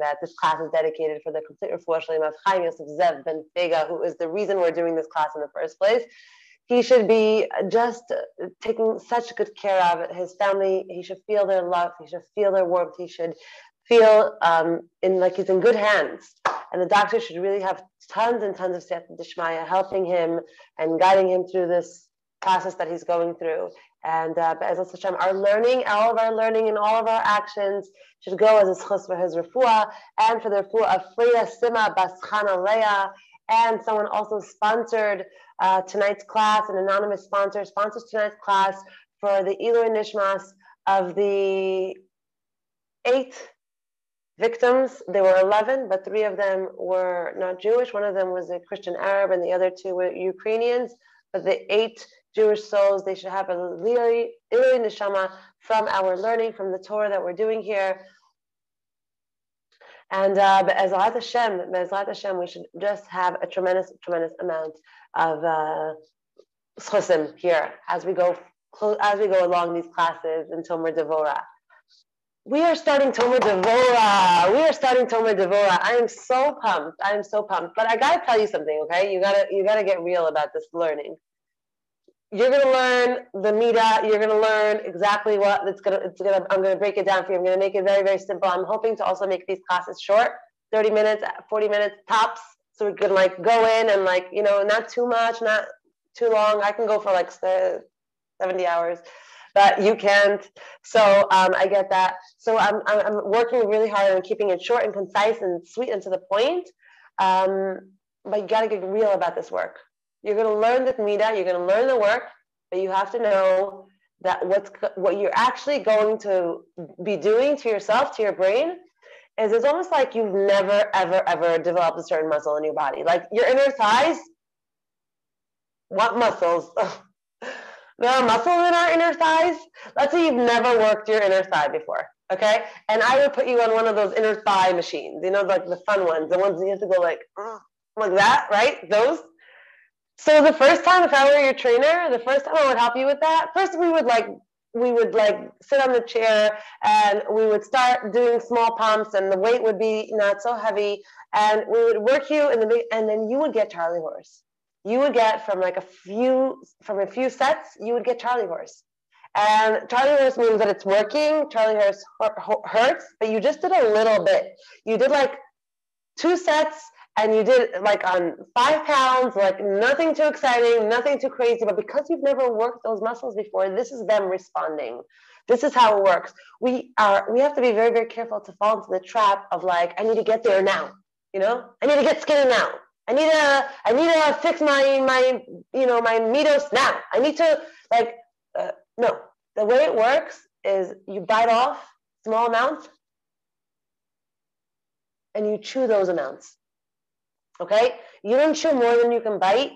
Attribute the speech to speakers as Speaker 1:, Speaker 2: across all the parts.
Speaker 1: that this class is dedicated for the complete refuah of Chaim Yosef Zev Ben Fega, who is the reason we're doing this class in the first place. He should be just taking such good care of his family. He should feel their love. He should feel their warmth. He should feel um, in like he's in good hands. And the doctor should really have tons and tons of Siyata Dishmaya helping him and guiding him through this process that he's going through. And uh, Hashem, our learning, all of our learning and all of our actions should go as a schus for his refuah and for the refuah of Freya Sima Baschana Leah. And someone also sponsored uh, tonight's class, an anonymous sponsor sponsors tonight's class for the Ilui Nishmas of the eight victims. There were 11, but three of them were not Jewish. One of them was a Christian Arab, and the other two were Ukrainians. But the eight Jewish souls, they should have a Ilui Neshama from our learning, from the Torah that we're doing here. And uh, Hashem, Be'ezrat Hashem, we should just have a tremendous, tremendous amount of uh, here as we go as we go along these classes in Tomer Devorah. We are starting Tomer Devorah. We are starting Tomer Devorah. I am so pumped. I am so pumped. But I gotta tell you something, okay? You gotta you gotta get real about this learning you're going to learn the Mida. You're going to learn exactly what it's going to, it's going to, I'm going to break it down for you. I'm going to make it very, very simple. I'm hoping to also make these classes short, 30 minutes, 40 minutes tops. So we can like go in and like, you know, not too much, not too long. I can go for like 70 hours, but you can't. So um, I get that. So I'm, I'm working really hard on keeping it short and concise and sweet and to the point. Um, but you got to get real about this work. You're going to learn the Mida, you're going to learn the work, but you have to know that what's what you're actually going to be doing to yourself, to your brain, is it's almost like you've never, ever, ever developed a certain muscle in your body. Like your inner thighs, what muscles? there are muscles in our inner thighs. Let's say you've never worked your inner thigh before. Okay. And I would put you on one of those inner thigh machines, you know, like the fun ones, the ones you have to go like, like that, right? Those. So the first time, if I were your trainer, the first time I would help you with that. First, we would like we would like sit on the chair and we would start doing small pumps, and the weight would be not so heavy, and we would work you in the and then you would get Charlie horse. You would get from like a few from a few sets, you would get Charlie horse. And Charlie horse means that it's working. Charlie horse hurts, but you just did a little bit. You did like two sets and you did like on five pounds, like nothing too exciting, nothing too crazy, but because you've never worked those muscles before, this is them responding. This is how it works. We are we have to be very, very careful to fall into the trap of like, I need to get there now. You know, I need to get skinny now. I need to I need to fix my my you know my midos now. I need to like uh, no. The way it works is you bite off small amounts and you chew those amounts. Okay? You don't chew more than you can bite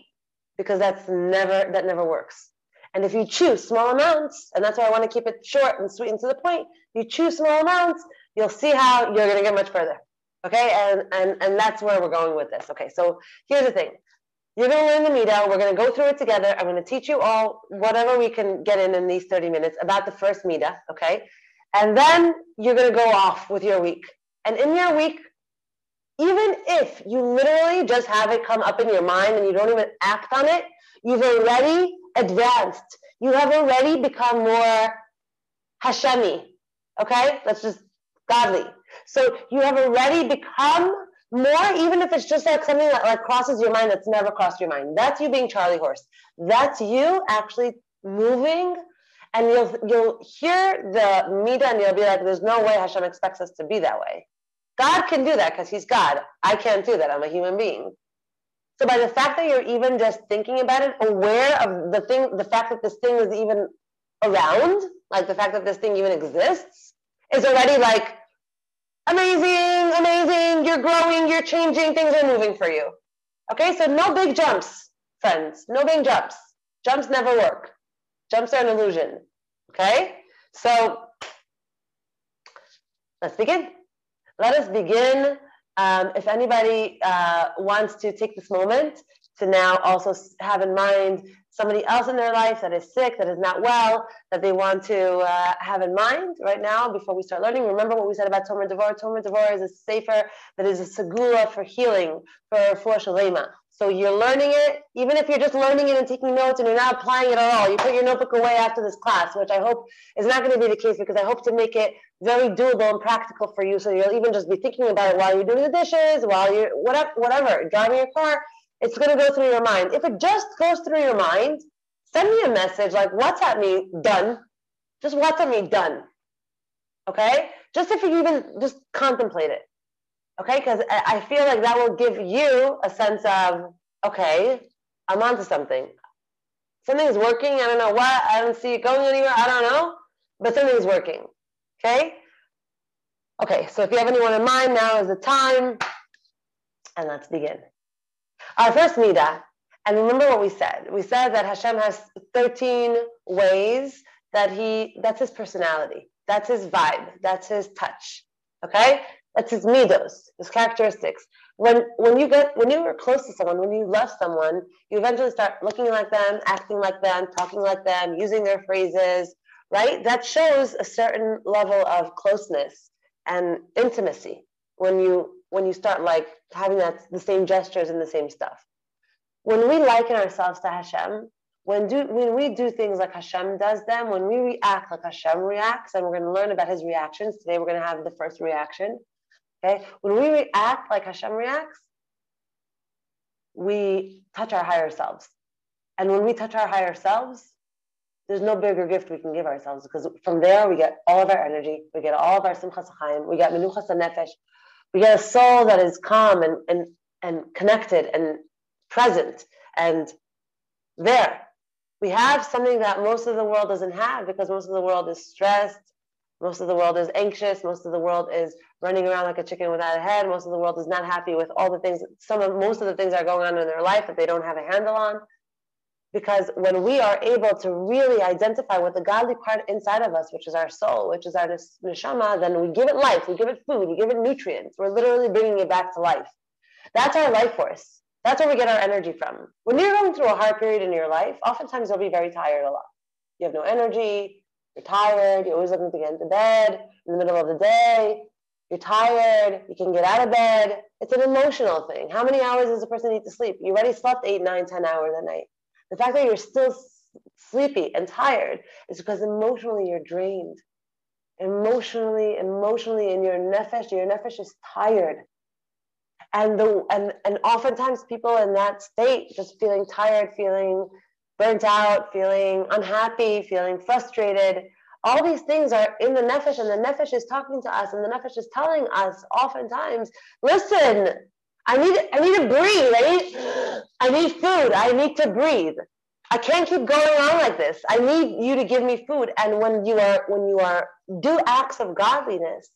Speaker 1: because that's never that never works. And if you chew small amounts, and that's why I want to keep it short and sweet and to the point, you chew small amounts, you'll see how you're gonna get much further. Okay, and and and that's where we're going with this. Okay, so here's the thing. You're gonna learn the Mida, we're gonna go through it together. I'm gonna teach you all whatever we can get in in these 30 minutes about the first Mida, okay? And then you're gonna go off with your week. And in your week, even if you literally just have it come up in your mind and you don't even act on it, you've already advanced. You have already become more Hashemi. Okay? That's just godly. So you have already become more, even if it's just like something that like crosses your mind that's never crossed your mind. That's you being Charlie Horse. That's you actually moving and you'll you'll hear the Mida and you'll be like, there's no way Hashem expects us to be that way. God can do that because he's God. I can't do that. I'm a human being. So by the fact that you're even just thinking about it, aware of the thing, the fact that this thing is even around, like the fact that this thing even exists, is already like amazing, amazing. You're growing, you're changing, things are moving for you. Okay, so no big jumps, friends. No big jumps. Jumps never work. Jumps are an illusion. Okay, so let's begin let us begin. Um, if anybody uh, wants to take this moment to now also have in mind somebody else in their life that is sick, that is not well, that they want to uh, have in mind right now before we start learning. Remember what we said about Tomer Devorah. Tomer Devorah is a sefer that is a segula for healing, for for shalema. So you're learning it, even if you're just learning it and taking notes and you're not applying it at all. You put your notebook away after this class, which I hope is not going to be the case because I hope to make it very doable and practical for you. So you'll even just be thinking about it while you're doing the dishes, while you're whatever, whatever, driving your car. It's going to go through your mind. If it just goes through your mind, send me a message like WhatsApp me done. Just WhatsApp me done. Okay? Just if you even just contemplate it. Okay, because I feel like that will give you a sense of, okay, I'm onto something. Something's working. I don't know what. I don't see it going anywhere. I don't know, but something's working. Okay. Okay. So if you have anyone in mind, now is the time, and let's begin. Our first midah, and remember what we said. We said that Hashem has 13 ways that he. That's his personality. That's his vibe. That's his touch. Okay. That's his midos, his characteristics. When when you get when you are close to someone, when you love someone, you eventually start looking like them, acting like them, talking like them, using their phrases, right? That shows a certain level of closeness and intimacy when you when you start like having that the same gestures and the same stuff. When we liken ourselves to Hashem, when do when we do things like Hashem does them, when we react like Hashem reacts, and we're going to learn about his reactions today, we're going to have the first reaction Okay? When we react like Hashem reacts, we touch our higher selves. And when we touch our higher selves, there's no bigger gift we can give ourselves because from there we get all of our energy, we get all of our simchas chaim, we get menuchas nefesh, we get a soul that is calm and, and, and connected and present and there. We have something that most of the world doesn't have because most of the world is stressed, most of the world is anxious. Most of the world is running around like a chicken without a head. Most of the world is not happy with all the things. Some of most of the things are going on in their life that they don't have a handle on. Because when we are able to really identify with the godly part inside of us, which is our soul, which is our neshama, then we give it life, we give it food, we give it nutrients. We're literally bringing it back to life. That's our life force. That's where we get our energy from. When you're going through a hard period in your life, oftentimes you'll be very tired a lot. You have no energy, you're tired. You're always looking to get into bed in the middle of the day. You're tired. You can get out of bed. It's an emotional thing. How many hours does a person need to sleep? You already slept eight, nine, ten hours a night. The fact that you're still sleepy and tired is because emotionally you're drained. Emotionally, emotionally, in your nefesh, your nefesh is tired. And the and and oftentimes people in that state, just feeling tired, feeling burnt out, feeling unhappy, feeling frustrated. All these things are in the nefesh, and the nefesh is talking to us, and the nefesh is telling us oftentimes, listen, I need, I need to breathe. I need, I need food. I need to breathe. I can't keep going on like this. I need you to give me food. And when you are, when you are do acts of godliness,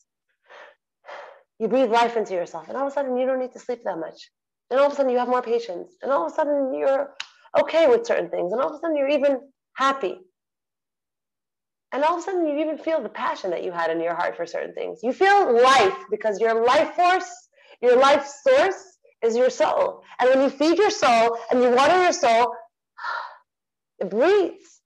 Speaker 1: you breathe life into yourself, and all of a sudden you don't need to sleep that much. And all of a sudden you have more patience, and all of a sudden you're okay with certain things, and all of a sudden you're even happy. And all of a sudden you even feel the passion that you had in your heart for certain things. You feel life because your life force, your life source is your soul. And when you feed your soul and you water your soul, it breathes.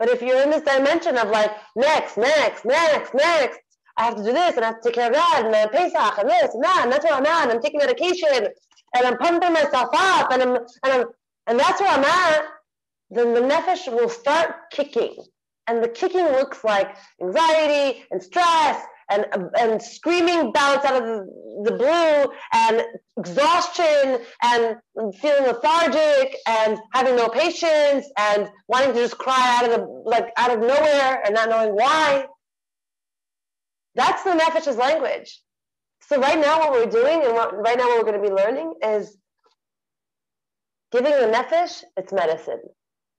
Speaker 1: But if you're in this dimension of like, next, next, next, next, I have to do this and I have to take care of that and then Pesach and this and that and that's what I'm at I'm taking medication and I'm pumping myself up and I'm and I'm and that's where I'm at, then the nefesh will start kicking. And the kicking looks like anxiety and stress and, and screaming bouts out of the, blue and exhaustion and feeling lethargic and having no patience and wanting to just cry out of the like out of nowhere and not knowing why. That's the nefesh's language. So right now, what we're doing and what, right now what we're going to be learning is Giving the nefesh, it's medicine.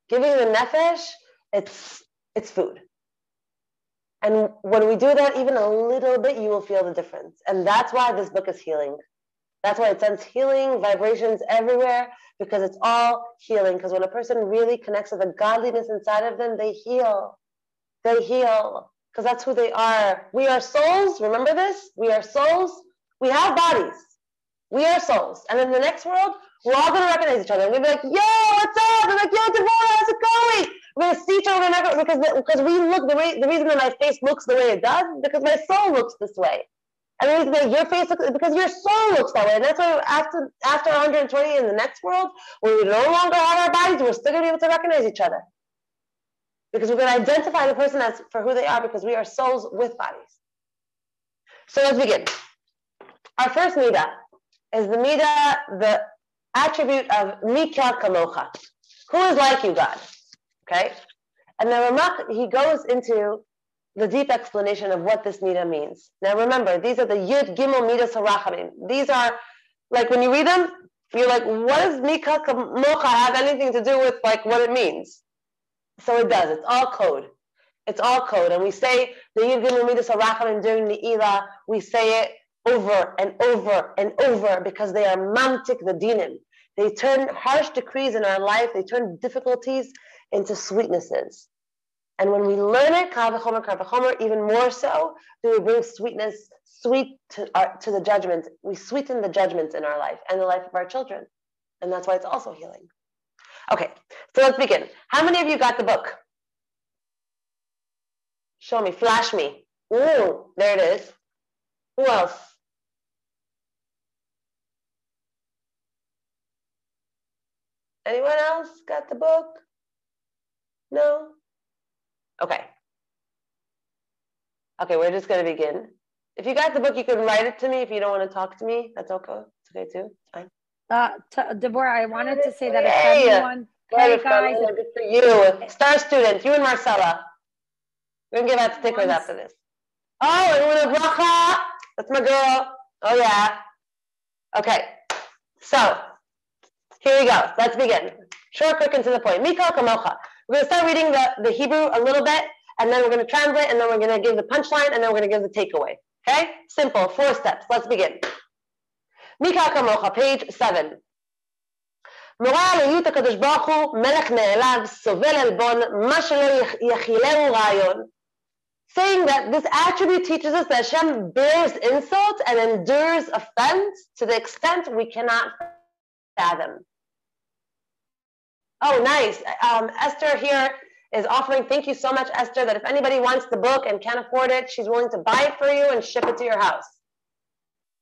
Speaker 1: Giving the nefesh, it's it's food. And when we do that even a little bit, you will feel the difference. And that's why this book is healing. That's why it sends healing vibrations everywhere because it's all healing. Because when a person really connects with the godliness inside of them, they heal. They heal because that's who they are. We are souls. Remember this? We are souls. We have bodies. We are souls. And in the next world, We're all gonna recognize each other. We're gonna be like, yo, what's up? I'm like, yo, Devorah, how's it going? We're gonna see each other we're because because we look the way the reason that my face looks the way it does because my soul looks this way. And the reason that your face looks because your soul looks that way. And that's why after after 120 in the next world, when we no longer have our bodies, we're still gonna be able to recognize each other. Because we're gonna identify the person as for who they are because we are souls with bodies. So let's begin. Our first midah is the midah, the attribute of Mi Kel Kamocha. Who is like you, God? Okay? And the Ramak, he goes into the deep explanation of what this midah means. Now remember, these are the Yud Gimel Midas Harachamim. These are, like when you read them, you're like, what does Mi Kel Kamocha have anything to do with like what it means? So it does. It's all code. It's all code. And we say the Yud Gimel Midas Harachamim during the Ila, we say it over and over and over because they are mamtik the dinim. They turn harsh decrees in our life, they turn difficulties into sweetnesses. And when we learn it, kal vachomer, kavachomer, even more so, do we bring sweetness, sweet to, our, to the judgment. We sweeten the judgments in our life and the life of our children. And that's why it's also healing. Okay, so let's begin. How many of you got the book? Show me, flash me. Ooh, there it is. Who else? Anyone else got the book? No? Okay. Okay, we're just going to begin. If you got the book, you can write it to me. If you don't want to talk to me, that's okay. It's okay too. It's fine.
Speaker 2: Uh, t- Deborah, I wanted to say that if anyone,
Speaker 1: hey guys, good for you, star students, you and Marcella, we're gonna give out stickers after this. Oh, and with a bracha, that's my girl. Oh yeah. Okay, so here we go. Let's begin. Short, quick, and to the point. Mi Kel kamocha. We're going to start reading the, the Hebrew a little bit, and then we're going to translate, and then we're going to give the punchline, and then we're going to give the takeaway. Okay? Simple. Four steps. Let's begin. Mi Kel kamocha, page seven. נורא על היות הקדוש ברוך הוא, מלך נעלב, סובל עלבון, מה שלא יכילהו רעיון. Saying that this attribute teaches us that Hashem bears insult and endures offense to the extent we cannot fathom. Oh, nice. Um, Esther here is offering, thank you so much, Esther, that if anybody wants the book and can't afford it, she's willing to buy it for you and ship it to your house.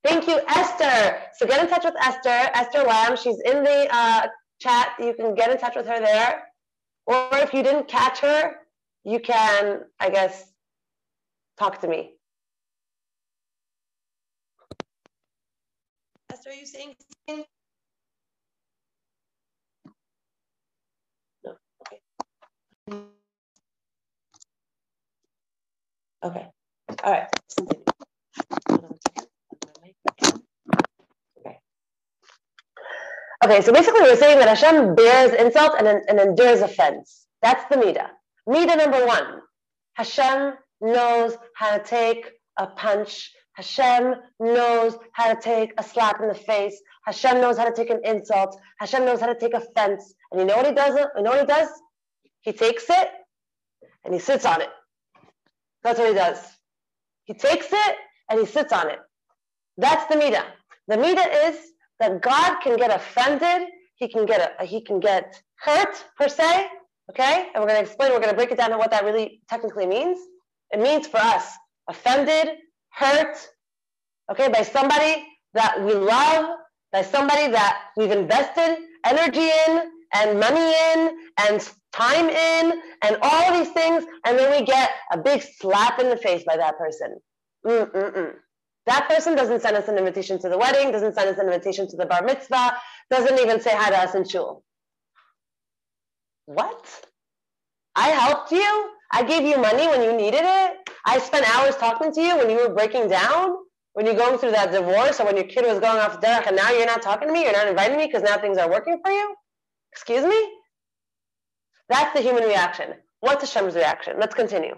Speaker 1: Thank you, Esther. So get in touch with Esther, Esther Lamb. She's in the uh, chat. You can get in touch with her there. Or if you didn't catch her, you can, I guess, talk to me. Esther, are you saying something? Okay. All right. Okay. Okay, so basically we're saying that Hashem bears insult and, and endures offense. That's the Midah. Midah number one. Hashem knows how to take a punch. Hashem knows how to take a slap in the face. Hashem knows how to take an insult. Hashem knows how to take offense. And you know what he does? You know what he does? He takes it and he sits on it. That's what he does. He takes it and he sits on it. That's the midah. The midah is that God can get offended. He can get a, he can get hurt per se. Okay, and we're going to explain. We're going to break it down to what that really technically means. It means for us offended, hurt. Okay, by somebody that we love, by somebody that we've invested energy in and money in and time in and all these things, and then we get a big slap in the face by that person. Mm-mm-mm. That person doesn't send us an invitation to the wedding, doesn't send us an invitation to the bar mitzvah, doesn't even say hi to us in shul. What? I helped you? I gave you money when you needed it? I spent hours talking to you when you were breaking down? When you're going through that divorce or when your kid was going off the derech and now you're not talking to me, you're not inviting me because now things are working for you? Excuse me? That's the human reaction. What's Hashem's reaction? Let's continue.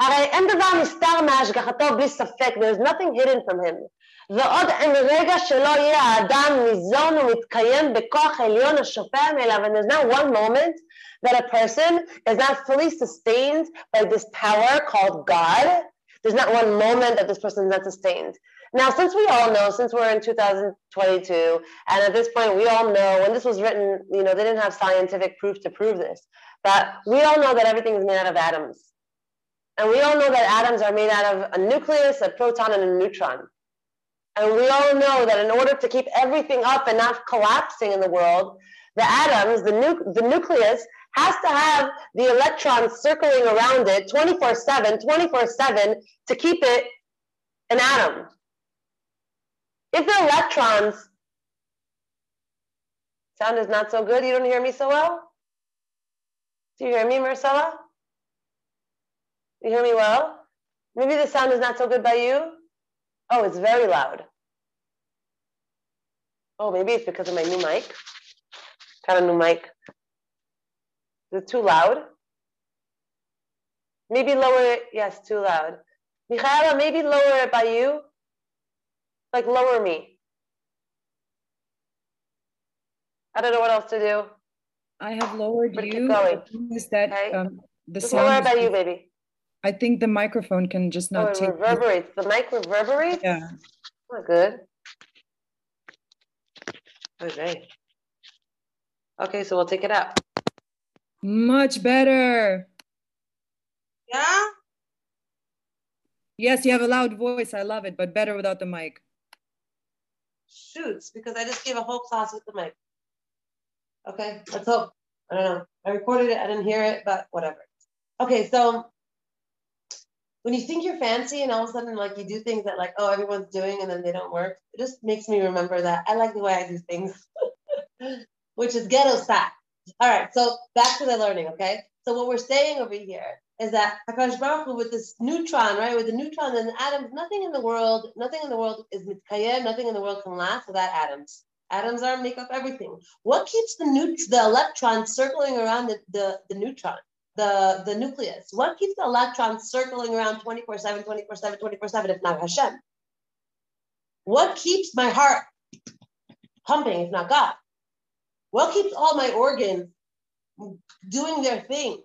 Speaker 1: הרי אין דבר נסתר מהשגחתו בלי ספק, there's nothing hidden from him. ועוד אין רגע שלא יהיה האדם ניזון ומתקיים בכוח עליון השופע מאליו, and there's not one moment that a person is not fully sustained by this power called God, There's not one moment that this person is not sustained. Now, since we all know, since we're in 2022, and at this point we all know when this was written, you know, they didn't have scientific proof to prove this, but we all know that everything is made out of atoms. And we all know that atoms are made out of a nucleus, a proton, and a neutron. And we all know that in order to keep everything up and not collapsing in the world, the atoms, the, nu- the nucleus, has to have the electrons circling around it 24 7, 24 7 to keep it an atom. If the electrons, sound is not so good, you don't hear me so well? Do you hear me, Marcella? You hear me well? Maybe the sound is not so good by you? Oh, it's very loud. Oh, maybe it's because of my new mic. Got a new mic. Is it too loud? Maybe lower it. Yes, too loud. Michaela, maybe lower it by you. Like lower me. I don't know what else to do.
Speaker 3: I have lowered
Speaker 1: But keep going.
Speaker 3: The Is that
Speaker 1: Okay.
Speaker 3: um, the
Speaker 1: Just lower it
Speaker 3: sound?
Speaker 1: by
Speaker 3: is-
Speaker 1: you, baby.
Speaker 3: I think the microphone can just
Speaker 1: Oh,
Speaker 3: not
Speaker 1: it
Speaker 3: take. the-
Speaker 1: reverberates. The mic reverberates?
Speaker 3: Yeah.
Speaker 1: Not good. Okay. Okay, so we'll take it out.
Speaker 3: Much better.
Speaker 1: Yeah?
Speaker 3: Yes, you have a loud voice. I love it, but better without the mic.
Speaker 1: Shoots, because I just gave a whole class with the mic. Okay, let's hope. I don't know. I recorded it, I didn't hear it, but whatever. Okay, so when you think you're fancy and all of a sudden like you do things that like, oh, everyone's doing and then they don't work, it just makes me remember that I like the way I do things, which is ghetto style. All right, so back to the learning, okay? So what we're saying over here is that Hakadosh Baruch Hu with this neutron, right? With the neutron and the atoms, nothing in the world, nothing in the world is mitkayem, nothing in the world can last without atoms. Atoms are make up everything. What keeps the neut- the electron circling around the, the, the neutron, the, the nucleus? What keeps the electron circling around 24-7, 24-7, 24-7, if not Hashem? What keeps my heart pumping, if not God? What keeps all my organs doing their thing?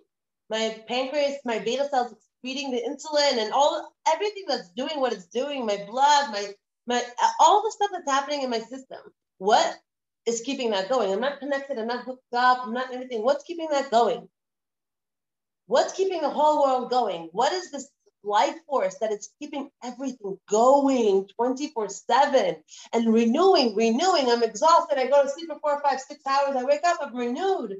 Speaker 1: My pancreas, my beta cells feeding the insulin and all everything that's doing what it's doing, my blood, my my all the stuff that's happening in my system. What is keeping that going? I'm not connected, I'm not hooked up, I'm not anything. What's keeping that going? What's keeping the whole world going? What is this life force that is keeping everything going 24 7 and renewing, renewing? I'm exhausted. I go to sleep for four, five, six hours. I wake up, I'm renewed.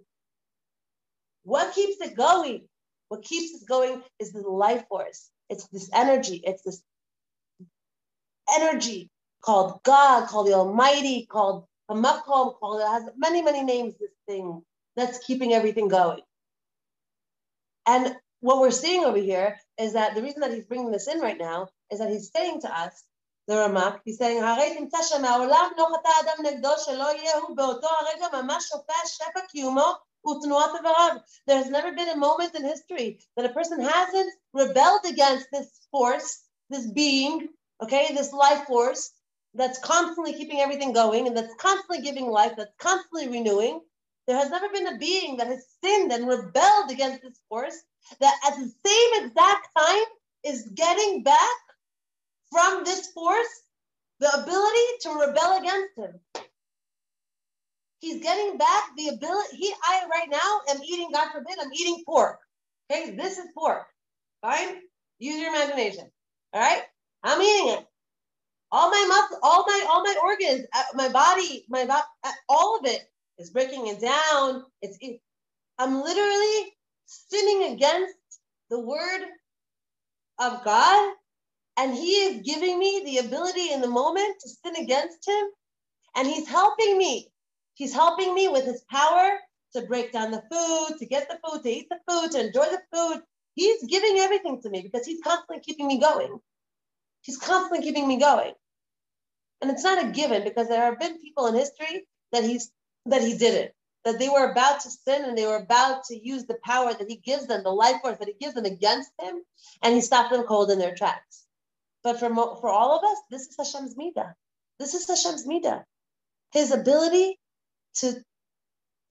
Speaker 1: What keeps it going? What keeps it going is the life force. It's this energy. It's this energy called God, called the Almighty, called Hamakom, called it has many, many names, this thing that's keeping everything going. And what we're seeing over here is that the reason that he's bringing this in right now is that he's saying to us, the Ramak, he's saying, "הרי תמצא שמעולם לא חטא אדם נגדו שלא יהיה הוא באותו הרגע ממש שופע שפע קיומו there has never been a moment in history that a person hasn't rebelled against this force, this being, okay, this life force that's constantly keeping everything going and that's constantly giving life, that's constantly renewing. There has never been a being that has sinned and rebelled against this force that at the same exact time is getting back from this force the ability to rebel against him. He's getting back the ability. He, I right now am eating, God forbid, I'm eating pork. Okay, this is pork. Fine? Use your imagination. All right? I'm eating it. All my muscle, all my all my organs, uh, my body, my bo- uh, all of it is breaking it down. It's it, I'm literally sinning against the word of God, and He is giving me the ability in the moment to sin against Him, and He's helping me. He's helping me with His power to break down the food, to get the food, to eat the food, to enjoy the food. He's giving everything to me because He's constantly keeping me going. He's constantly keeping me going. And it's not a given because there have been people in history that he's that he didn't, that they were about to sin and they were about to use the power that he gives them, the life force that he gives them against him, and he stopped them cold in their tracks. But for, for all of us, this is Hashem's midah. This is Hashem's midah. His ability to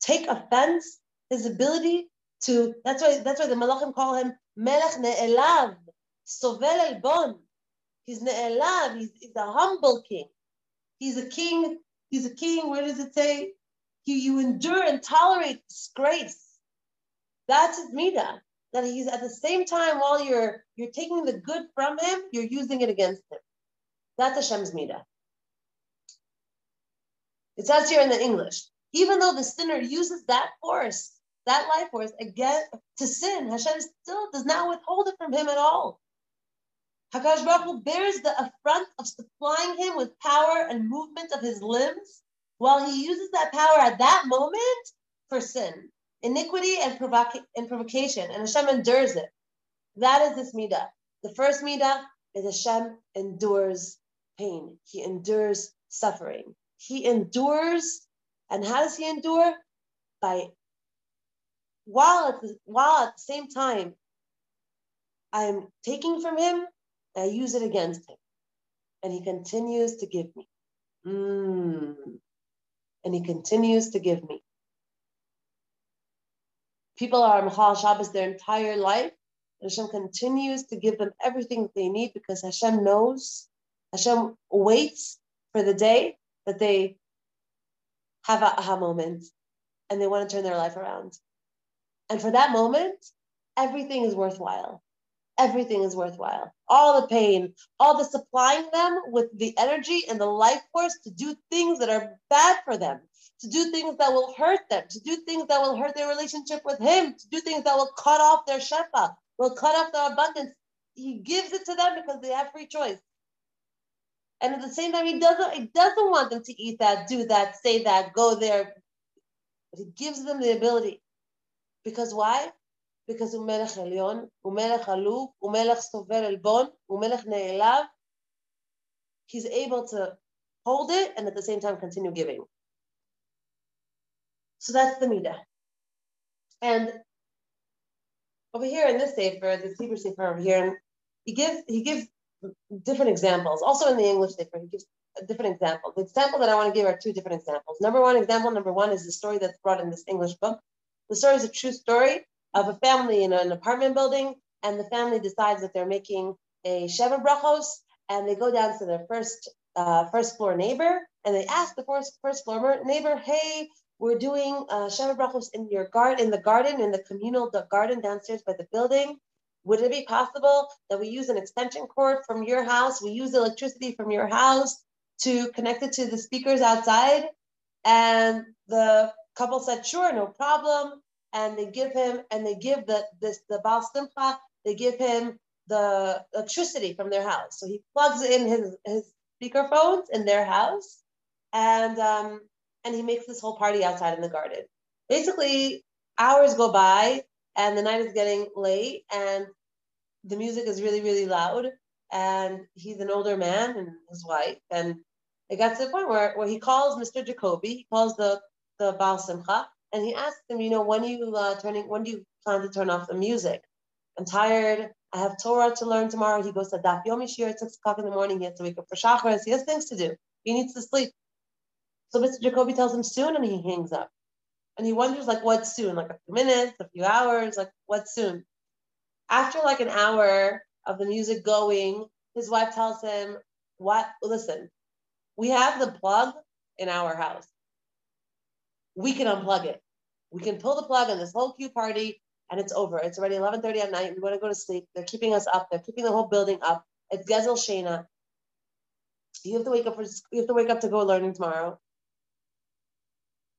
Speaker 1: take offense, his ability to, that's why that's why the Malachim call him Melech Ne'elav. Sovel elbon. He's ne'elav. He's, he's a humble king. He's a king. He's a king. Where does it say? You, you endure and tolerate disgrace. That's his midah. That he's at the same time while you're you're taking the good from him, you're using it against him. That's Hashem's midah. It says here in the English, even though the sinner uses that force, that life force again to sin, Hashem still does not withhold it from him at all. Hakadosh Baruch Hu bears the affront of supplying him with power and movement of his limbs, while he uses that power at that moment for sin, iniquity, and, provoca- and provocation, and Hashem endures it. That is this midah. The first midah is Hashem endures pain. He endures suffering. He endures, and how does he endure? By while at the, while at the same time I'm taking from him, I use it against him. And he continues to give me. Mm. And he continues to give me. People are Machal Shabbos their entire life. And Hashem continues to give them everything they need because Hashem knows, Hashem waits for the day that they have a aha moment and they want to turn their life around. And for that moment, everything is worthwhile. Everything is worthwhile. All the pain, all the supplying them with the energy and the life force to do things that are bad for them, to do things that will hurt them, to do things that will hurt their relationship with Him, to do things that will cut off their shefa, will cut off their abundance. He gives it to them because they have free choice. And at the same time, he doesn't he doesn't want them to eat that, do that, say that, go there. But he gives them the ability. Because why? Because Umelech Elyon, Umelech Aluk, Umelech Sovel Elbon, Umelech Ne'elav, he's able to hold it and at the same time continue giving. So that's the midah. And over here in this sefer, this Hebrew sefer over here, he gives he gives different examples. Also in the English sefer, he gives different example. The example that I want to give are two different examples. Number one example, number one is the story that's brought in this English book. The story is a true story of a family in an apartment building, and the family decides that they're making a sheva brachos, and they go down to their first uh, first floor neighbor, and they ask the first first floor neighbor, "Hey, we're doing uh, sheva brachos in your garden, in the garden, in the communal garden downstairs by the building. Would it be possible that we use an extension cord from your house? We use electricity from your house to connect it to the speakers outside?" And the couple said, "Sure, no problem." and they give him and they give the this the Baal Simcha, they give him the electricity from their house. So he plugs in his his speaker phones in their house, and um, and he makes this whole party outside in the garden. Basically, hours go by and the night is getting late and the music is really really loud and he's an older man and his wife and it got to the point where, where he calls Mr. Jacoby, he calls the the Baal Simcha, and he asked him, you know, when you uh, turning, when do you plan to turn off the music? I'm tired. I have Torah to learn tomorrow. He goes to Daf Yomi shiur at six o'clock in the morning. He has to wake up for Shacharis. He has things to do. He needs to sleep. So Mr. Jacoby tells him soon, and he hangs up. And he wonders, like, what soon? Like a few minutes, a few hours, like what soon? After like an hour of the music going, his wife tells him, "What? Listen, we have the plug in our house. We can unplug it. We can pull the plug on this whole Q party and it's over. It's already 11.30 at night. We want to go to sleep. They're keeping us up. They're keeping the whole building up. It's Gezel Shena. You have to wake up for you have to wake up to go learning tomorrow.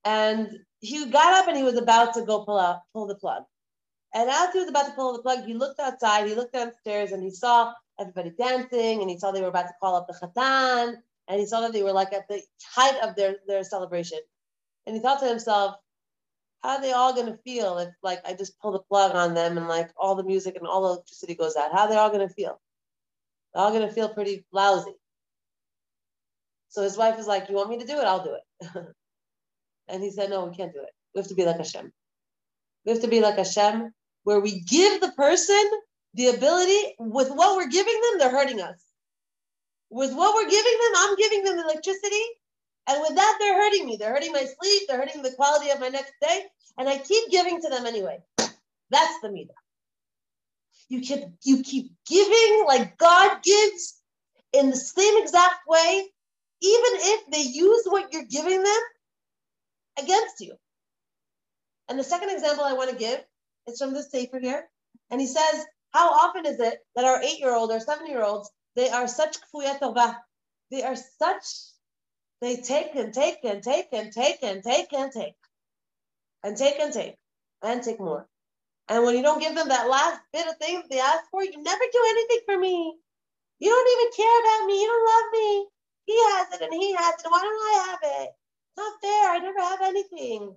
Speaker 1: And he got up and he was about to go pull out, pull the plug. And as he was about to pull the plug, he looked outside, he looked downstairs, and he saw everybody dancing, and he saw they were about to call up the chatan, and he saw that they were like at the height of their, their celebration. And he thought to himself, how are they all going to feel if like I just pull the plug on them and like all the music and all the electricity goes out? How are they all going to feel? They're all going to feel pretty lousy. So his wife is like, you want me to do it? I'll do it. and he said, no, we can't do it. We have to be like Hashem. We have to be like Hashem, where we give the person the ability with what we're giving them, they're hurting us. With what we're giving them, I'm giving them electricity, and with that, they're hurting me. They're hurting my sleep. They're hurting the quality of my next day. And I keep giving to them anyway. That's the midah. You keep you keep giving like God gives in the same exact way, even if they use what you're giving them against you. And the second example I want to give is from this Sefer here. And he says, How often is it that our eight year old or seven year olds, they are such they are such, they take and take and take and take and take and take and take and take and take more. And when you don't give them that last bit of things they ask for, you never do anything for me. You don't even care about me. You don't love me. He has it and he has it. Why don't I have it? Not fair. I never have anything.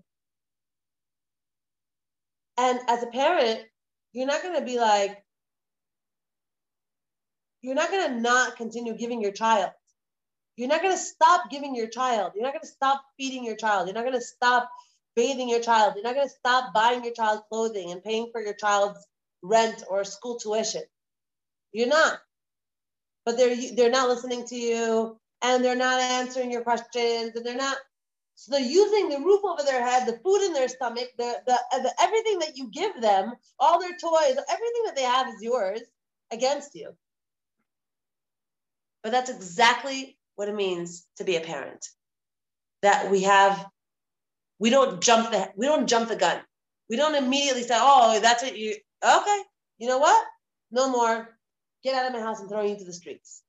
Speaker 1: And as a parent, you're not going to be like, you're not going to not continue giving your child. You're not going to stop giving your child. You're not going to stop feeding your child. You're not going to stop bathing your child. You're not going to stop buying your child clothing and paying for your child's rent or school tuition. You're not. But they're they're not listening to you and they're not answering your questions and they're not so they're using the roof over their head, the food in their stomach, the, the, the everything that you give them, all their toys, everything that they have is yours against you. But that's exactly what it means to be a parent. That we have, we don't jump the we don't jump the gun. We don't immediately say, oh, that's what you okay. You know what? No more. Get out of my house and throw you into the streets.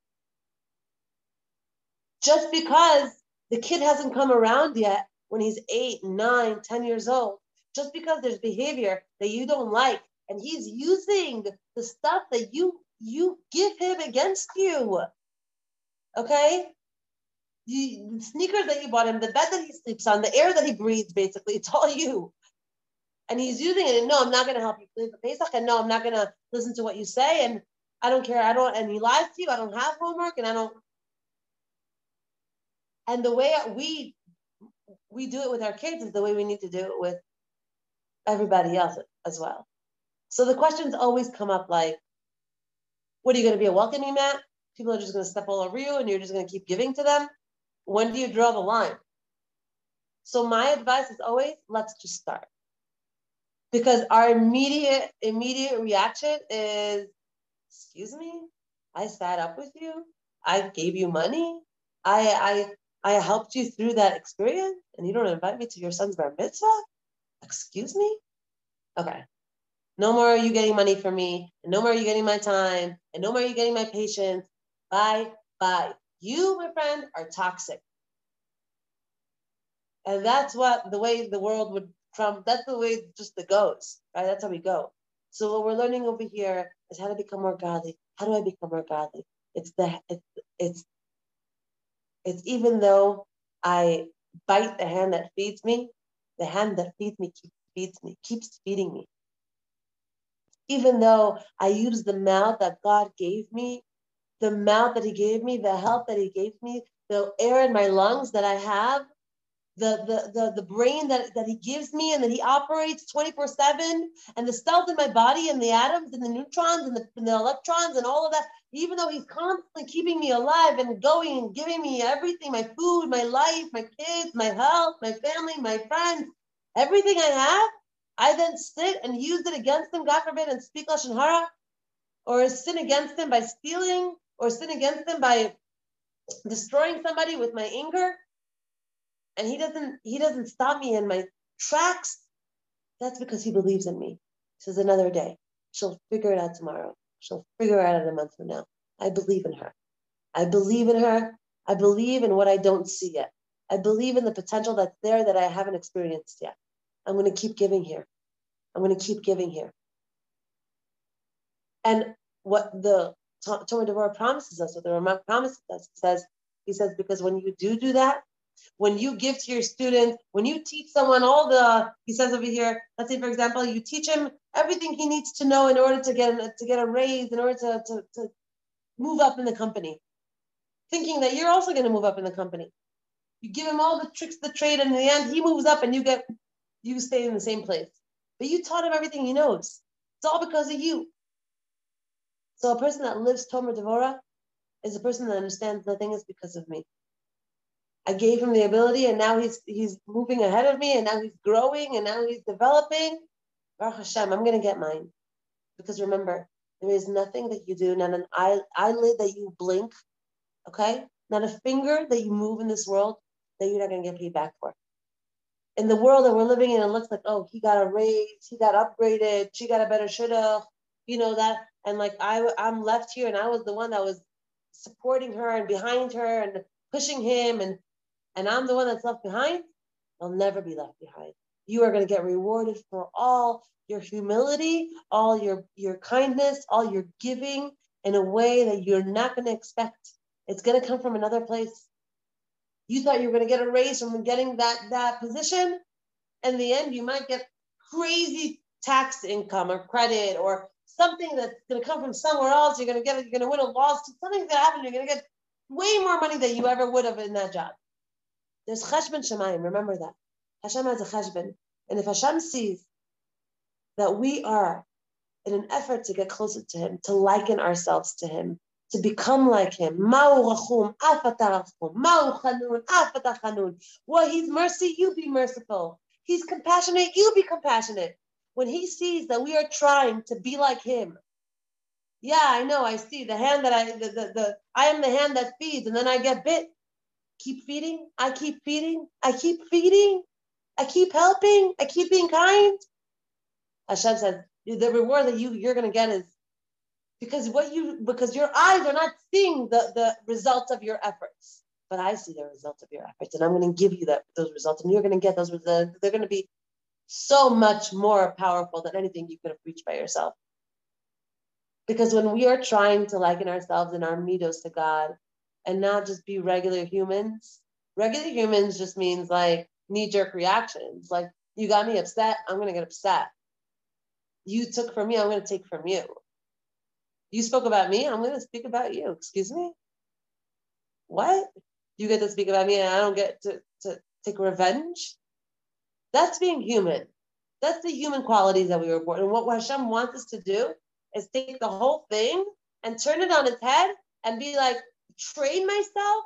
Speaker 1: Just because the kid hasn't come around yet when he's eight, nine, ten years old. Just because there's behavior that you don't like, and he's using the stuff that you you give him against you. Okay? The sneakers that you bought him, the bed that he sleeps on, the air that he breathes, basically, it's all you. And he's using it, and no, I'm not going to help you please the Pesach, and no, I'm not going to listen to what you say, and I don't care. I don't, and he lies to you. I don't have homework, and I don't, and the way we we do it with our kids is the way we need to do it with everybody else as well. So the questions always come up like, what are you going to be a welcoming mat? People are just going to step all over you and you're just going to keep giving to them. When do you draw the line? So my advice is always let's just start. Because our immediate immediate reaction is, excuse me, I sat up with you, I gave you money, I I I helped you through that experience and you don't invite me to your son's bar mitzvah? Excuse me? Okay. No more are you getting money from me, and no more are you getting my time, and no more are you getting my patience. Bye, bye. You, my friend, are toxic. And that's what the way the world would from that's the way just the goes, right? That's how we go. So what we're learning over here is how to become more godly. How do I become more godly? It's the it's it's it's even though I bite the hand that feeds me, the hand that feeds me keeps feeds me, keeps feeding me. Even though I use the mouth that God gave me, the mouth that He gave me, the health that He gave me, the air in my lungs that I have, the, the, the, the brain that, that he gives me and that he operates 24 7 and the cells in my body and the atoms and the neutrons and the, and the electrons and all of that even though he's constantly keeping me alive and going and giving me everything my food, my life, my kids, my health, my family, my friends, everything I have, I then sit and use it against him, God forbid, and speak Lashon Hara, or sin against him by stealing, or sin against him by destroying somebody with my anger. And he doesn't, he does't stop me in my tracks. That's because he believes in me. He says another day. She'll figure it out tomorrow. She'll figure it out in a month from now. I believe in her. I believe in her. I believe in what I don't see yet. I believe in the potential that's there that I haven't experienced yet. I'm going to keep giving here. I'm going to keep giving here. And what the Tomer Devorah promises us, what the Ramak promises us, says, he says, because when you do do that, when you give to your student, when you teach someone all the, he says over here, let's say for example, you teach him everything he needs to know in order to get to get a raise, in order to, to, to move up in the company, thinking that you're also going to move up in the company. You give him all the tricks of the trade, and in the end, he moves up, and you get you stay in the same place. But you taught him everything he knows. It's all because of you. So a person that lives Tomer Devorah is a person that understands nothing is because of me. I gave him the ability, and now he's he's moving ahead of me, and now he's growing, and now he's developing. Baruch Hashem, I'm gonna get mine, because remember, There is nothing that you do, not an eye, eyelid that you blink, okay? Not a finger that you move in this world that you're not going to get paid back for. In the world that we're living in, it looks like, oh, he got a raise, he got upgraded, she got a better shidduch, you know that. And like I, I'm left here, and I was the one that was supporting her and behind her and pushing him, and and I'm the one that's left behind. I'll never be left behind. You are going to get rewarded for all your humility, all your your kindness, all your giving in a way that you're not going to expect. It's going to come from another place. You thought you were going to get a raise from getting that that position. In the end, you might get crazy tax income or credit or something that's going to come from somewhere else. You're going to get, you're going to win a lawsuit. Something's going to happen. You're going to get way more money than you ever would have in that job. There's cheshbon shemayim. Remember that. Hashem has a cheshbon. And if Hashem sees that we are in an effort to get closer to Him, to liken ourselves to Him, to become like Him, ma'u rachum, afata rachum, ma'u chanun, afata chanun. Well, He's mercy, you be merciful. He's compassionate, you be compassionate when he sees that we are trying to be like him, yeah, I know, I see the hand that I, the, the, the, I am the hand that feeds, and then I get bit. Keep feeding, I keep feeding, I keep feeding, I keep helping, I keep being kind. Hashem says, the reward that you, you're to get is because what you, because your eyes are not seeing the, the result of your efforts but I see the result of your efforts, and I'm to give you that those results, and you're to get those results. They're to be so much more powerful than anything you could have reached by yourself. Because when we are trying to liken ourselves and our mitos to God and not just be regular humans, regular humans just means like knee jerk reactions. Like, you got me upset, I'm going to get upset. You took from me, I'm going to take from you. You spoke about me, I'm going to speak about you. Excuse me? What? You get to speak about me and I don't get to, to take revenge? That's being human. That's the human qualities that we were born. And what Hashem wants us to do is take the whole thing and turn it on its head and be like, train myself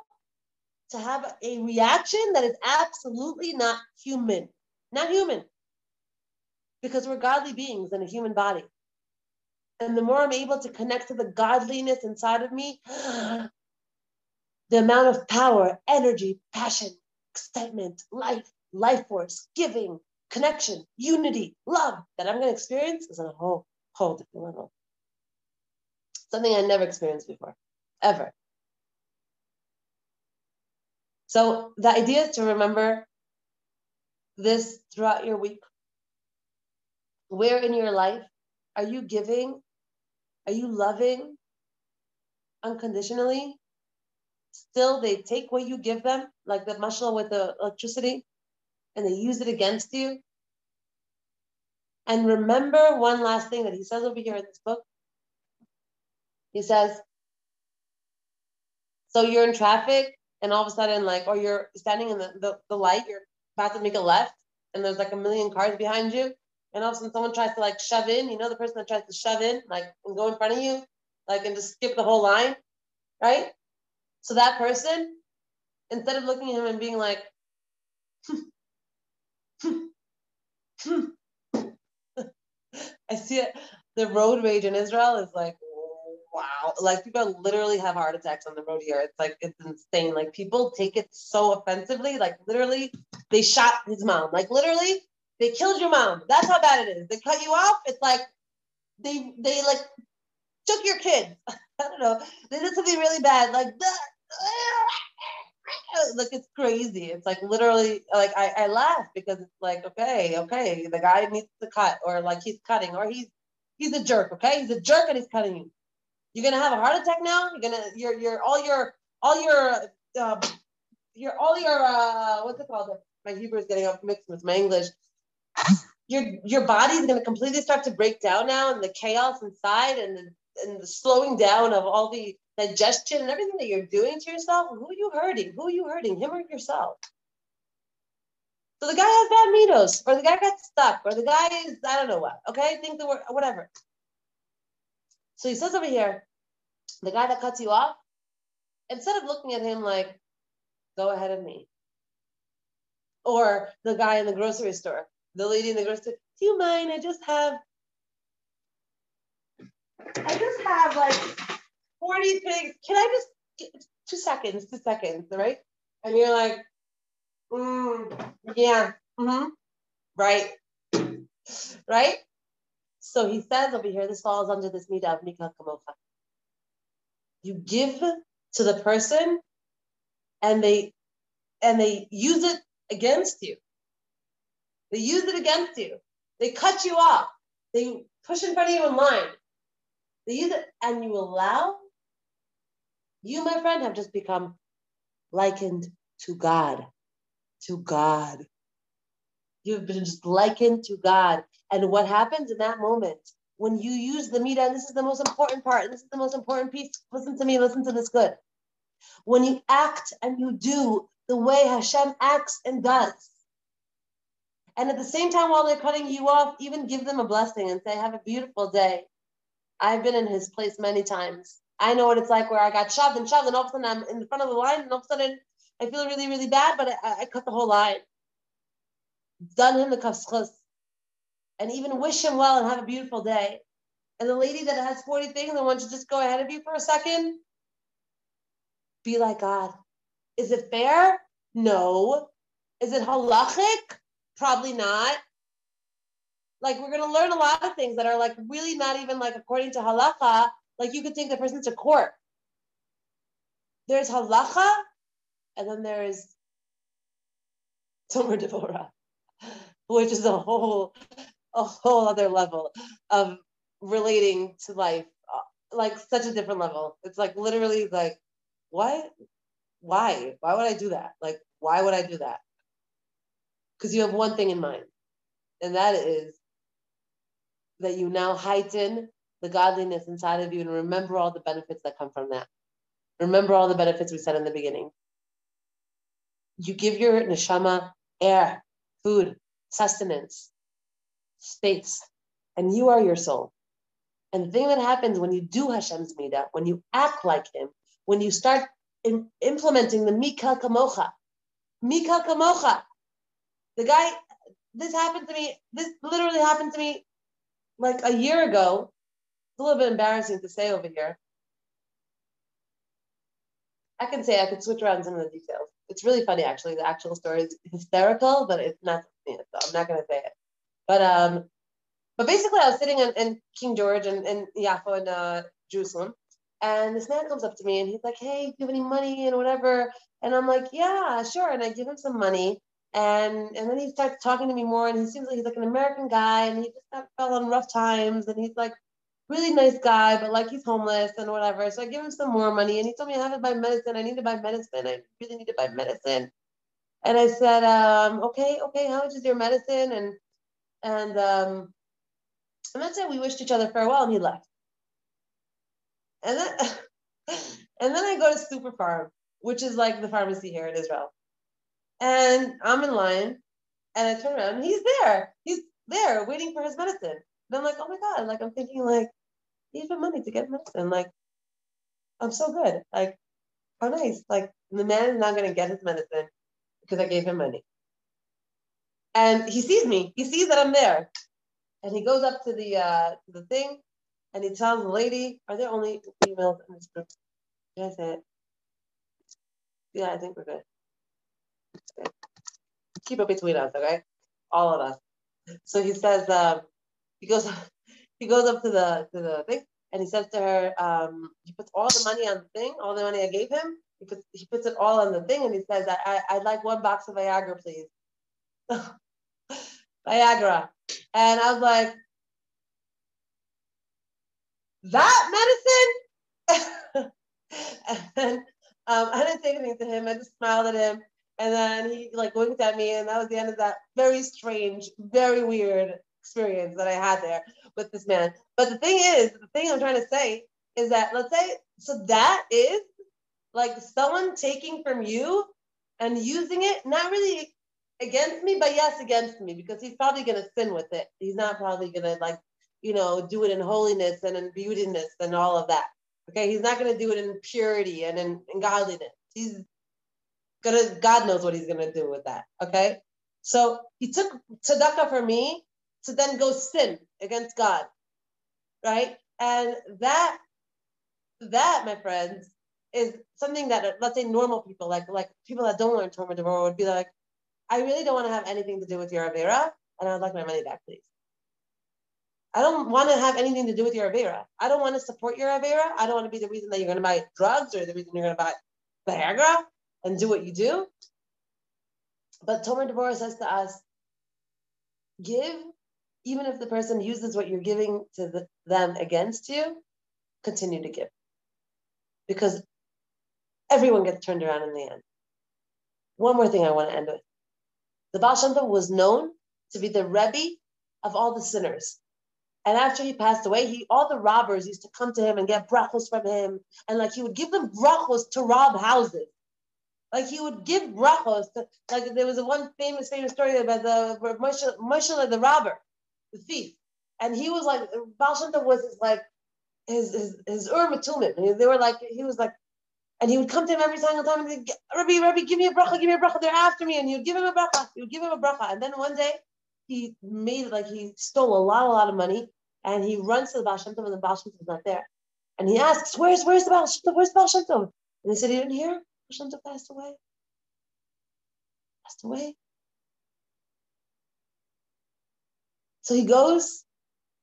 Speaker 1: to have a reaction that is absolutely not human. Not human. Because we're godly beings in a human body. And the more I'm able to connect to the godliness inside of me, the amount of power, energy, passion, excitement, life life force, giving, connection, unity, love that I'm going to experience is on a whole, whole different level. Something I never experienced before, ever. So the idea is to remember this throughout your week. Where in your life are you giving? Are you loving unconditionally? Still, they take what you give them, like the mashal with the electricity and they use it against you. And remember one last thing that he says over here in this book. He says, so you're in traffic and all of a sudden, like, or you're standing in the, the, the light, you're about to make a left, and there's like a million cars behind you, and all of a sudden someone tries to like shove in, you know, the person that tries to shove in, like, and go in front of you, like, and just skip the whole line, right? So that person, instead of looking at him and being like, I see it. The road rage in Israel is like, wow. Like people literally have heart attacks on the road here. It's like, it's insane. Like people take it so offensively. Like literally, they shot his mom. Like literally, they killed your mom. That's how bad it is. They cut you off. It's like, they, they like took your kid. I don't know. They did something really bad. Like, that like it's crazy. It's like literally like I, I laugh because it's like, okay, okay, the guy needs to cut, or like he's cutting, or he's he's a jerk, okay? He's a jerk and he's cutting you. You're gonna have a heart attack now? You're gonna your your all your all your uh, your all your uh what's it called? My Hebrew is getting mixed with my English. Your your body's gonna completely start to break down now, and the chaos inside, and the, and the slowing down of all the digestion and everything that you're doing to yourself, who are you hurting? Who are you hurting? Him or yourself? So the guy has bad mitos, or the guy got stuck, or the guy is, I don't know what, okay? Think the word, whatever. So he says over here, the guy that cuts you off, instead of looking at him like, go ahead of me. Or the guy in the grocery store, the lady in the grocery store, do you mind? I just have I just have like 40 things. Can I just two seconds, two seconds, right? And you're like, mm, yeah, mm-hmm, right, right? So he says over here, this falls under this midah of Mi Kel Kamocha. You give to the person and they and they use it against you. They use it against you. They cut you off. They push in front of you in line. They use it and you allow. You, my friend, have just become likened to God. To God. You've been just likened to God. And what happens in that moment when you use the midah, and this is the most important part, this is the most important piece. Listen to me, listen to this good. When you act and you do the way Hashem acts and does, and at the same time, while they're cutting you off, even give them a blessing and say, Have a beautiful day. I've been in his place many times. I know what it's like where I got shoved and shoved, and all of a sudden I'm in the front of the line, and all of a sudden I feel really, really bad, but I, I cut the whole line. Done him the kafschus. And even wish him well and have a beautiful day. And the lady that has 40 things and wants to just go ahead of you for a second, be like God. Is it fair? No. Is it halachic? Probably not. Like we're gonna learn a lot of things that are like really not even like according to halacha. Like you could take the person to court. There's halacha, and then there's Tomer Devorah, which is a whole a whole other level of relating to life, uh, like such a different level. It's like literally like, what? Why? Why would I do that? Like, why would I do that? Because you have one thing in mind, and that is that you now heighten the godliness inside of you and remember all the benefits that come from that. Remember all the benefits we said in the beginning. You give your neshama air, food, sustenance, space, and you are your soul. And the thing that happens when you do Hashem's midah, when you act like Him, when you start in, implementing the Mi Kel Kamocha, Mi Kel Kamocha, the guy, this happened to me, this literally happened to me like a year ago. It's a little bit embarrassing to say over here. I can say I could switch around some of the details. It's really funny, actually. The actual story is hysterical, but it's not. so I'm not going to say it. But um, but basically, I was sitting in, in King George and in Yaffo in uh, Jerusalem, and this man comes up to me and he's like, "Hey, do you have any money and whatever?" And I'm like, "Yeah, sure." And I give him some money, and and then he starts talking to me more, and he seems like he's like an American guy, and he just got, fell on rough times, and he's like really nice guy, but like he's homeless and whatever. So I give him some more money, and he told me I have to buy medicine. I need to buy medicine. I really need to buy medicine. And I said, um, okay, okay, how much is your medicine? And and um, and that's it. We wished each other farewell, and he left. And then and then I go to Super-Pharm, which is like the pharmacy here in Israel. And I'm in line, and I turn around, and he's there. He's there waiting for his medicine. And I'm like, oh my god! Like I'm thinking, like, he even money to get medicine. Like, I'm so good. Like, how nice. Like the man is not gonna get his medicine because I gave him money. And he sees me. He sees that I'm there. And he goes up to the uh, to the thing and he tells the lady, are there only females in this group? Did I say? Yeah, I think we're good. Okay. Keep it between us, okay? All of us. So he says, um, he goes he goes up to the to the thing and he says to her, um, he puts all the money on the thing, all the money I gave him, he puts he puts it all on the thing and he says, I, I I'd like one box of Viagra, please. Viagra. And I was like, that medicine? and um, I didn't say anything to him. I just smiled at him. And then he like winked at me, and that was the end of that very strange, very weird experience that I had there with this man. But the thing is, the thing I'm trying to say is that let's say so that is like someone taking from you and using it, not really against me, but yes, against me, because he's probably going to sin with it. He's not probably going to like, you know, do it in holiness and in beautiness and all of that. Okay, he's not going to do it in purity and in, in godliness. He's gonna, God knows what he's going to do with that. Okay, so he took tzedakah for me to then go sin against God, right? And that, that, my friends, is something that let's say normal people, like like people that don't learn Tomer Devorah would be like, I really don't want to have anything to do with your Avera, and I would like my money back, please. I don't want to have anything to do with your Avera. I don't want to support your Avera. I don't want to be the reason that you're going to buy drugs or the reason you're going to buy Viagra and do what you do. But Tomer Devorah says to us, give, even if the person uses what you're giving to the, them against you, continue to give. Because everyone gets turned around in the end. One more thing I want to end with. The Baal Shem Tov was known to be the Rebbe of all the sinners. And after he passed away, he all the robbers used to come to him and get brachos from him, and like he would give them brachos to rob houses. Like he would give brachos. To, like there was a one famous famous story about the Moshe, Moshe the robber, the thief, and he was like Baal Shem Tov was his like his his his Ur They were like he was like and he would come to him every single time and he'd, Rabbi, Rabbi, give me a bracha, give me a bracha. They're after me. And he would give him a bracha. He would give him a bracha. And then one day he made it like he stole a lot, a lot of money. And he runs to the Baal Shem Tov and the Baal Shem Tov is not there. And he asks, Where's where's the Baal Shem Tov? Where's the Baal Shem Tov? And he said, He didn't hear? Baal Shem Tov passed away. Passed away. So he goes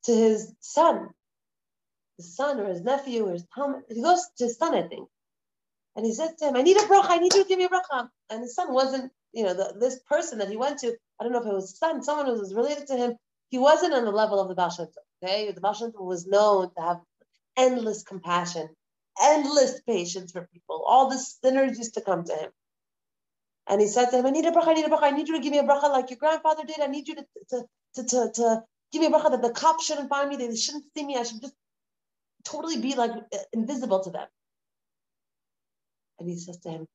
Speaker 1: to his son, his son or his nephew or his talmid. He goes to his son, I think. And he said to him, I need a bracha, I need you to give me a bracha. And his son wasn't, you know, the, this person that he went to, I don't know if it was his son, someone who was related to him, he wasn't on the level of the Baal okay? The Baal was known to have endless compassion, endless patience for people. All the sinners used to come to him. And he said to him, I need a bracha, I need a bracha, I need you to give me a bracha like your grandfather did. I need you to, to, to, to, to give me a bracha that the cops shouldn't find me, they shouldn't see me, I should just totally be like invisible to them. And he says to him,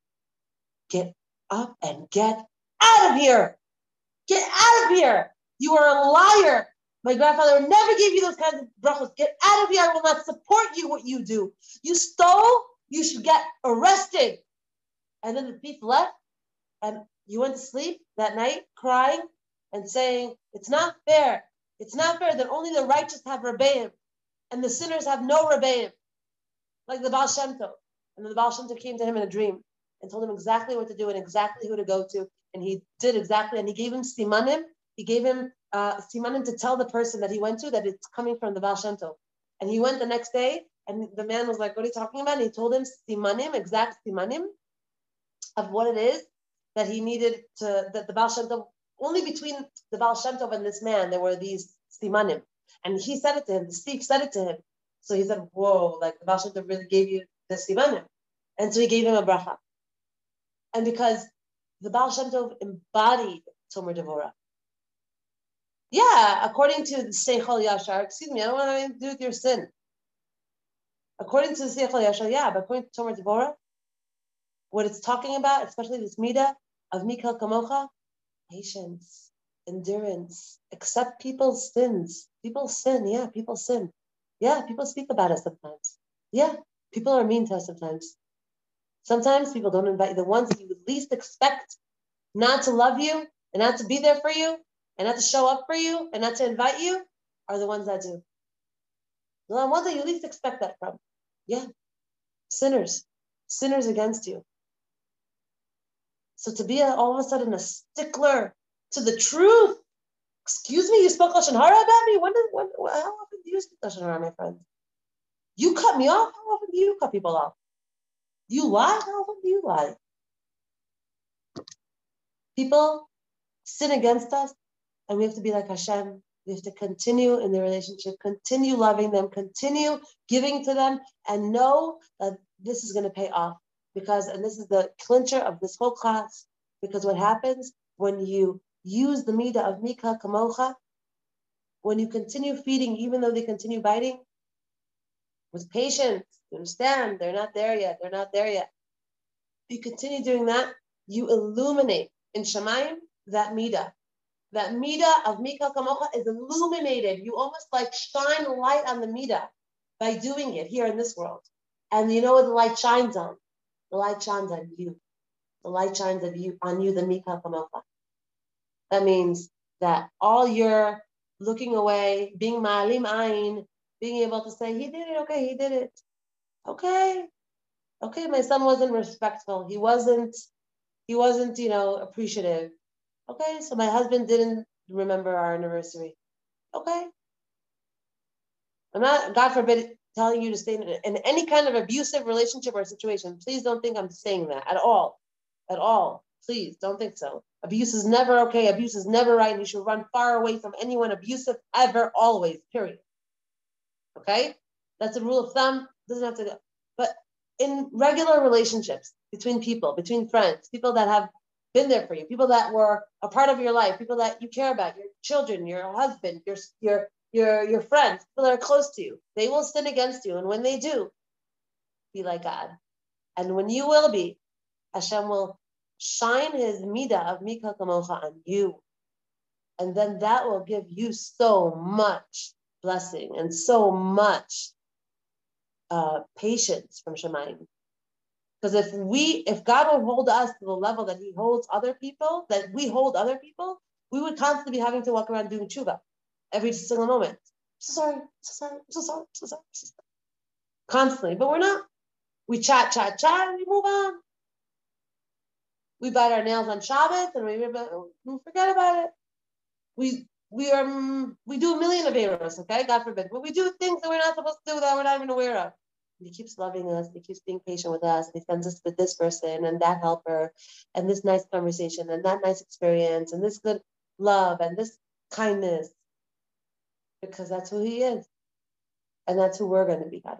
Speaker 1: Get up and get out of here. Get out of here. You are a liar. My grandfather never gave you those kinds of brachos. Get out of here. I will not support you what you do. You stole, you should get arrested. And then the thief left, and you went to sleep that night crying and saying, It's not fair. It's not fair that only the righteous have Rebbeim and the sinners have no Rebbeim, like the Baal Shem Tov. And then the Baal Shem Tov came to him in a dream and told him exactly what to do and exactly who to go to. And he did exactly, and he gave him simanim. He gave him uh, simanim to tell the person that he went to that it's coming from the Baal Shem Tov. And he went the next day, and the man was like, "What are you talking about?" And he told him simanim, exact simanim, of what it is that he needed to. That the Baal Shem Tov, only between the Baal Shem Tov and this man, there were these simanim. And he said it to him. The thief said it to him. So he said, "Whoa! Like the Baal Shem Tov really gave you the simanim. And so he gave him a bracha. And because the Baal Shem Tov embodied Tomer Devorah. Yeah, according to the Seichel Yashar, excuse me, I don't want anything to do with your sin. According to the Seichel Yashar, yeah, but according to Tomer Devorah, what it's talking about, especially this midah of Mi Kel Kamocha, patience, endurance, accept people's sins. People sin, yeah, people sin. Yeah, people speak about us sometimes. Yeah, People are mean to us sometimes. Sometimes people don't invite you. The ones you would least expect not to love you and not to be there for you and not to show up for you and not to invite you are the ones that do. The ones that you least expect that from. Yeah. Sinners. Sinners against you. So to be a, all of a sudden a stickler to the truth. Excuse me, you spoke Lashon Hara about me? When did, when, how often do you speak Lashon Hara, my friend? You cut me off. How often do you cut people off? You lie. How often do you lie? People sin against us, and we have to be like Hashem. We have to continue in the relationship, continue loving them, continue giving to them, and know that this is going to pay off. Because, and this is the clincher of this whole class, because what happens when you use the midah of Mi Kel Kamocha, when you continue feeding, even though they continue biting, with patience. You understand? They're not there yet. They're not there yet. You continue doing that, you illuminate in Shemayim that midah. That midah of Mi Kel Kamocha is illuminated. You almost like shine light on the midah by doing it here in this world. And you know what the light shines on? The light shines on you. The light shines on you, on you, the Mi Kel Kamocha. That means that all your looking away, being ma'alim ayin, being able to say, he did it, okay, he did it. Okay. Okay, my son wasn't respectful. He wasn't, he wasn't, you know, appreciative. Okay, so my husband didn't remember our anniversary. Okay. I'm not, God forbid, telling you to stay in, any kind of abusive relationship or situation. Please don't think I'm saying that at all. At all. Please don't think so. Abuse is never okay. Abuse is never right. You should run far away from anyone abusive ever, always, period. Okay? That's a rule of thumb. Doesn't have to go. But in regular relationships between people, between friends, people that have been there for you, people that were a part of your life, people that you care about, your children, your husband, your your your your friends, people that are close to you, they will sin against you. And when they do, be like God. And when you will be, Hashem will shine his midah of Mi Kel Kamocha on you. And then that will give you so much blessing and so much uh, patience from Shemaim. Because if we, if God will hold us to the level that He holds other people, that we hold other people, we would constantly be having to walk around doing tshuva every single moment. So sorry, so sorry, so sorry, so sorry, so sorry. Constantly, but we're not. We chat, chat, chat, and we move on. We bite our nails on Shabbos and we, we forget about it. We we are we do a million of errors, okay? God forbid. But we do things that we're not supposed to do that we're not even aware of. he keeps loving us, he keeps being patient with us, and he sends us with this person and that helper and this nice conversation and that nice experience and this good love and this kindness. Because that's who he is. And that's who we're going to be, God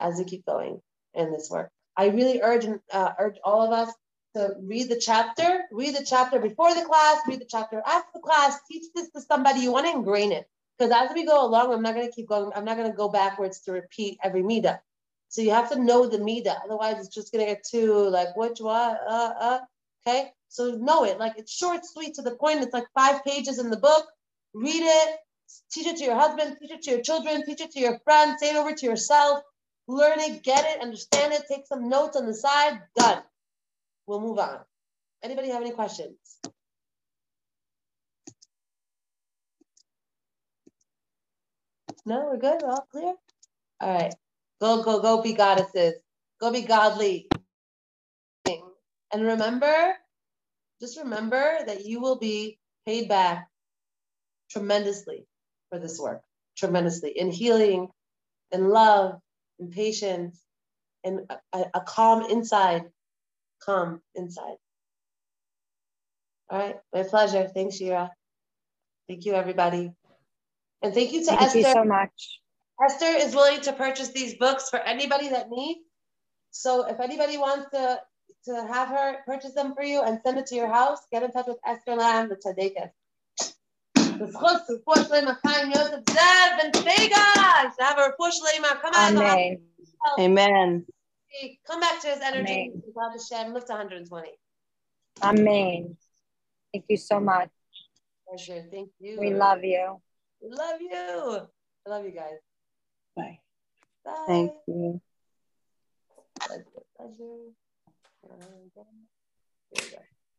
Speaker 1: as we keep going in this work. I really urge uh, urge all of us to read the chapter, read the chapter before the class, read the chapter after the class, teach this to somebody. You want to ingrain it. Because as we go along, I'm not going to keep going, I'm not going to go backwards to repeat every mida. So you have to know the mida. Otherwise, it's just going to get too like, which what? Uh, uh. Okay. So know it. Like it's short, sweet, to the point. It's like five pages in the book. Read it, teach it to your husband, teach it to your children, teach it to your friends, say it over to yourself. Learn it, get it, understand it, take some notes on the side. Done. We'll move on. Anybody have any questions? No, we're good. We're all clear. All right. Go, go, go be goddesses. Go be godly. And remember, just remember that you will be paid back tremendously for this work, tremendously in healing, in love, in patience, and a, a calm inside calm inside. All right, my pleasure. Thanks, Shira. Thank you, everybody. And thank you to
Speaker 2: thank
Speaker 1: Esther.
Speaker 2: Thank you so much.
Speaker 1: Esther is willing to purchase these books for anybody that needs. So if anybody wants to, to have her purchase them for you and send it to your house, get in touch with Esther Lamb, the Tzaddikas.
Speaker 2: Amen.
Speaker 4: Amen.
Speaker 1: Come back to his energy. God Hashem, lift 120.
Speaker 2: Amen. Thank you so much.
Speaker 1: Pleasure. Thank you.
Speaker 2: We love you.
Speaker 1: We love you. I love you guys.
Speaker 4: Bye.
Speaker 1: Bye.
Speaker 4: Thank you.
Speaker 1: Pleasure. Pleasure. We go.